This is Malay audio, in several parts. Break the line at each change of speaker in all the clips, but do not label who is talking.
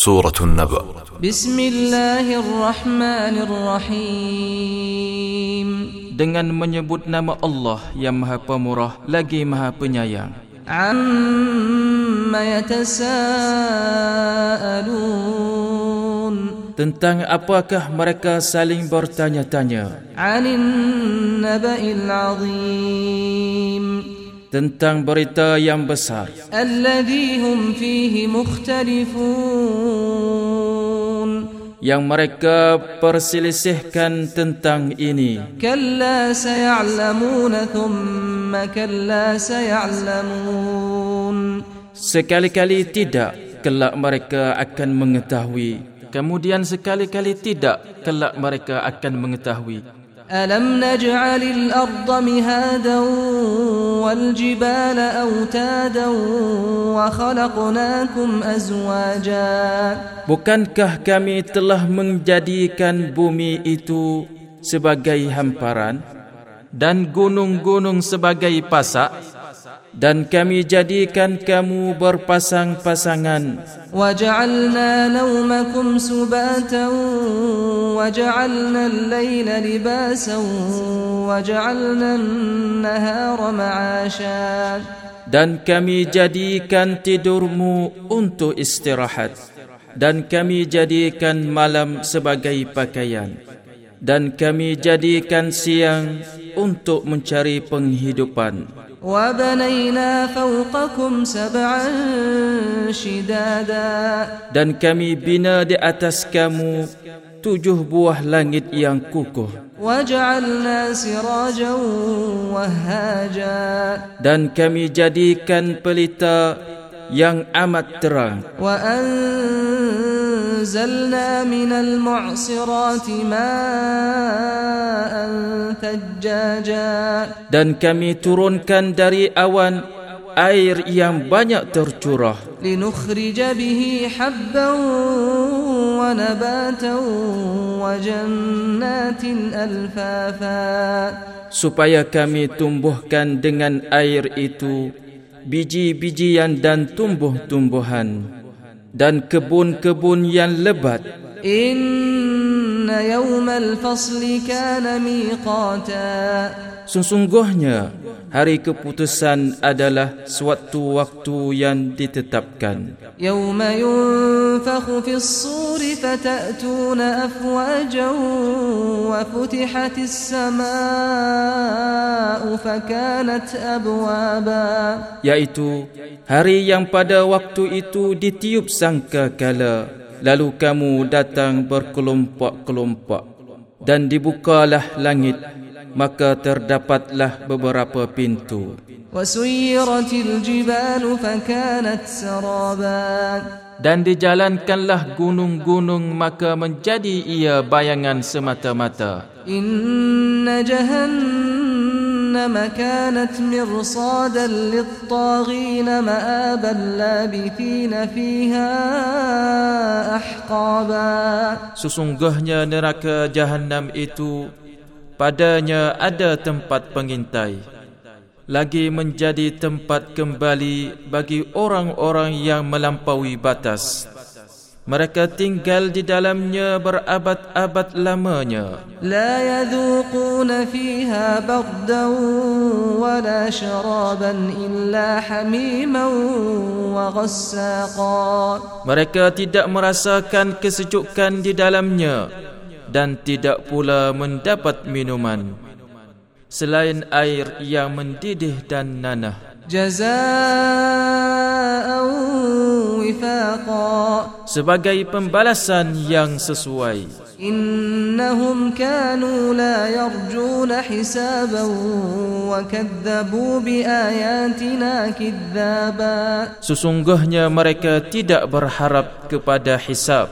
سورة النبأ
بسم الله الرحمن الرحيم
dengan menyebut nama Allah yang Maha Pemurah lagi Maha Penyayang.
عما يتساءلون
Tentang apakah mereka saling bertanya-tanya
عن النبأ العظيم
tentang berita yang besar. Yang mereka perselisihkan tentang ini.
Kalla thumma kalla sayalamun.
Sekali-kali tidak kelak mereka akan mengetahui. Kemudian sekali-kali tidak kelak mereka akan mengetahui.
ألم نجعل الأرض مهادا والجبال أوتادا وخلقناكم أزواجا
Bukankah kami telah menjadikan bumi itu sebagai hamparan dan gunung-gunung sebagai pasak dan kami jadikan kamu berpasang-pasangan.
waja'alna nawmakum subatan waja'alna al-laila libasan waja'alna an-nahara ma'ashan
dan kami jadikan tidurmu untuk istirahat. Dan kami jadikan malam sebagai pakaian. Dan kami jadikan siang untuk mencari penghidupan. Dan kami bina di atas kamu tujuh buah langit yang kukuh. Dan kami jadikan pelita yang amat terang.
وأنزلنا من المعصرات ماء ثجاجا
dan kami turunkan dari awan air yang banyak tercurah
لنخرج به حبا ونباتا وجنات ألفافا
supaya kami tumbuhkan dengan air itu biji-bijian dan tumbuh-tumbuhan dan kebun-kebun yang lebat.
Inna yawmal fasli kana miqata.
Sesungguhnya hari keputusan adalah suatu waktu yang ditetapkan.
Yawma yunfakhu fis suri fata'atuna afwajan wa futihatis sama'u fakanat abwaba.
Yaitu hari yang pada waktu itu ditiup sangka kala. Lalu kamu datang berkelompok-kelompok dan dibukalah langit maka terdapatlah beberapa pintu. Dan dijalankanlah gunung-gunung maka menjadi ia bayangan semata-mata.
Inna jahannam kanat mirsadan lit-taghin ma'aban labithina fiha ahqaba.
Sesungguhnya neraka jahannam itu Padanya ada tempat pengintai Lagi menjadi tempat kembali bagi orang-orang yang melampaui batas. Mereka tinggal di dalamnya berabad-abad lamanya.
لا يذوقون فيها بردا ولا شرابا إلا حميما
Mereka tidak merasakan kesejukan di dalamnya dan tidak pula mendapat minuman selain air yang mendidih dan nanah. Sebagai pembalasan yang sesuai.
Innahum kanu la yarjuna hisaban wa kadzabu bi ayatina kidzaba.
Sesungguhnya mereka tidak berharap kepada hisab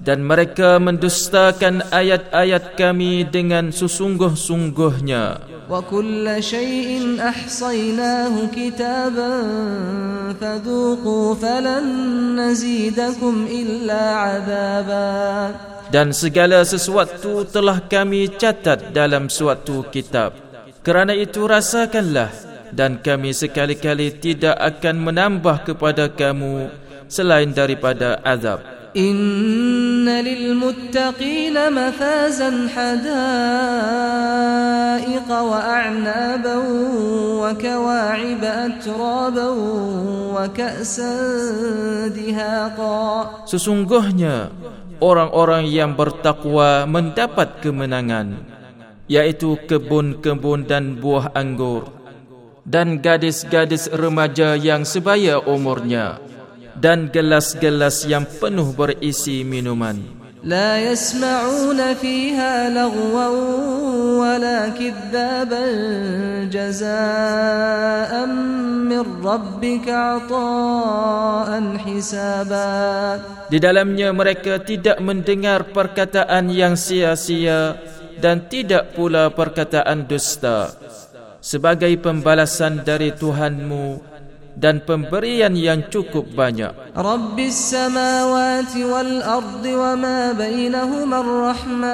dan mereka mendustakan ayat-ayat kami dengan sesungguh-sungguhnya.
Wa shay'in ahsaynahu kitaban fadhuqu falan nazidakum illa 'adaba
dan segala sesuatu telah kami catat dalam suatu kitab. Kerana itu rasakanlah dan kami sekali-kali tidak akan menambah kepada kamu selain daripada azab.
إن للمتقين مفازا حدائق وأعنابا وكواعب أترابا وكأسا دهاقا
Sesungguhnya orang-orang yang bertakwa mendapat kemenangan yaitu kebun-kebun dan buah anggur dan gadis-gadis remaja yang sebaya umurnya dan gelas-gelas yang penuh berisi minuman.
لا يسمعون فيها لغوا ولا كذابا جزاء من ربك عطاء حسابا
Di dalamnya mereka tidak mendengar perkataan yang sia-sia dan tidak pula perkataan dusta. Sebagai pembalasan dari Tuhanmu dan pemberian yang cukup banyak.
Rabbis samawati wal ardi wa ma bainahuma ar-rahman.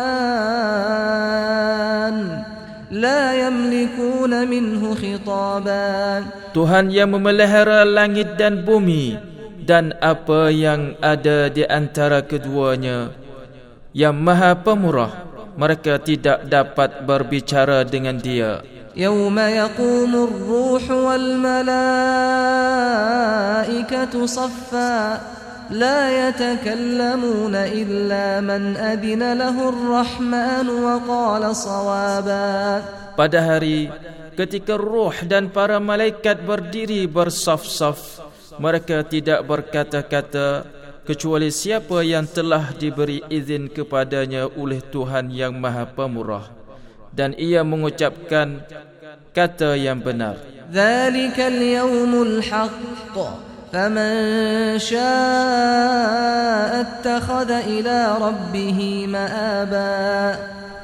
La yamlikuna minhu khitaban.
Tuhan yang memelihara langit dan bumi dan apa yang ada di antara keduanya. Yang Maha Pemurah, mereka tidak dapat berbicara dengan Dia.
يوم يقوم الروح والملائكة صفا لا يتكلمون إلا من أذن له الرحمن وقال صوابا
pada hari ketika roh dan para malaikat berdiri bersaf-saf mereka tidak berkata-kata kecuali siapa yang telah diberi izin kepadanya oleh Tuhan yang Maha Pemurah dan ia mengucapkan kata yang benar.
ذلك اليوم الحق فمن شاء اتخذ إلى ربه مآبا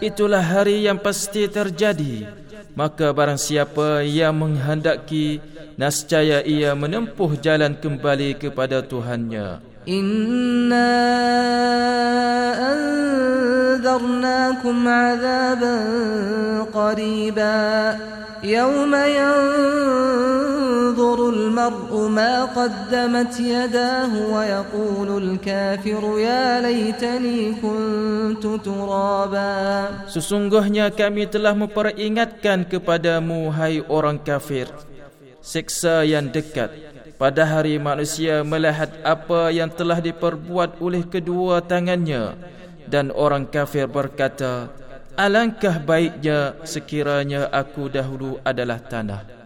Itulah hari yang pasti terjadi. Maka barang siapa yang menghendaki, nascaya ia menempuh jalan kembali kepada Tuhannya.
إنا أنذرناكم عذابا قريبا يوم ينظر المرء ما قدمت يداه ويقول الكافر يا ليتني كنت ترابا
Sesungguhnya kami telah memperingatkan kepadamu, hai orang kafir, seksa yang dekat. Pada hari manusia melihat apa yang telah diperbuat oleh kedua tangannya dan orang kafir berkata, Alangkah baiknya sekiranya aku dahulu adalah tanah.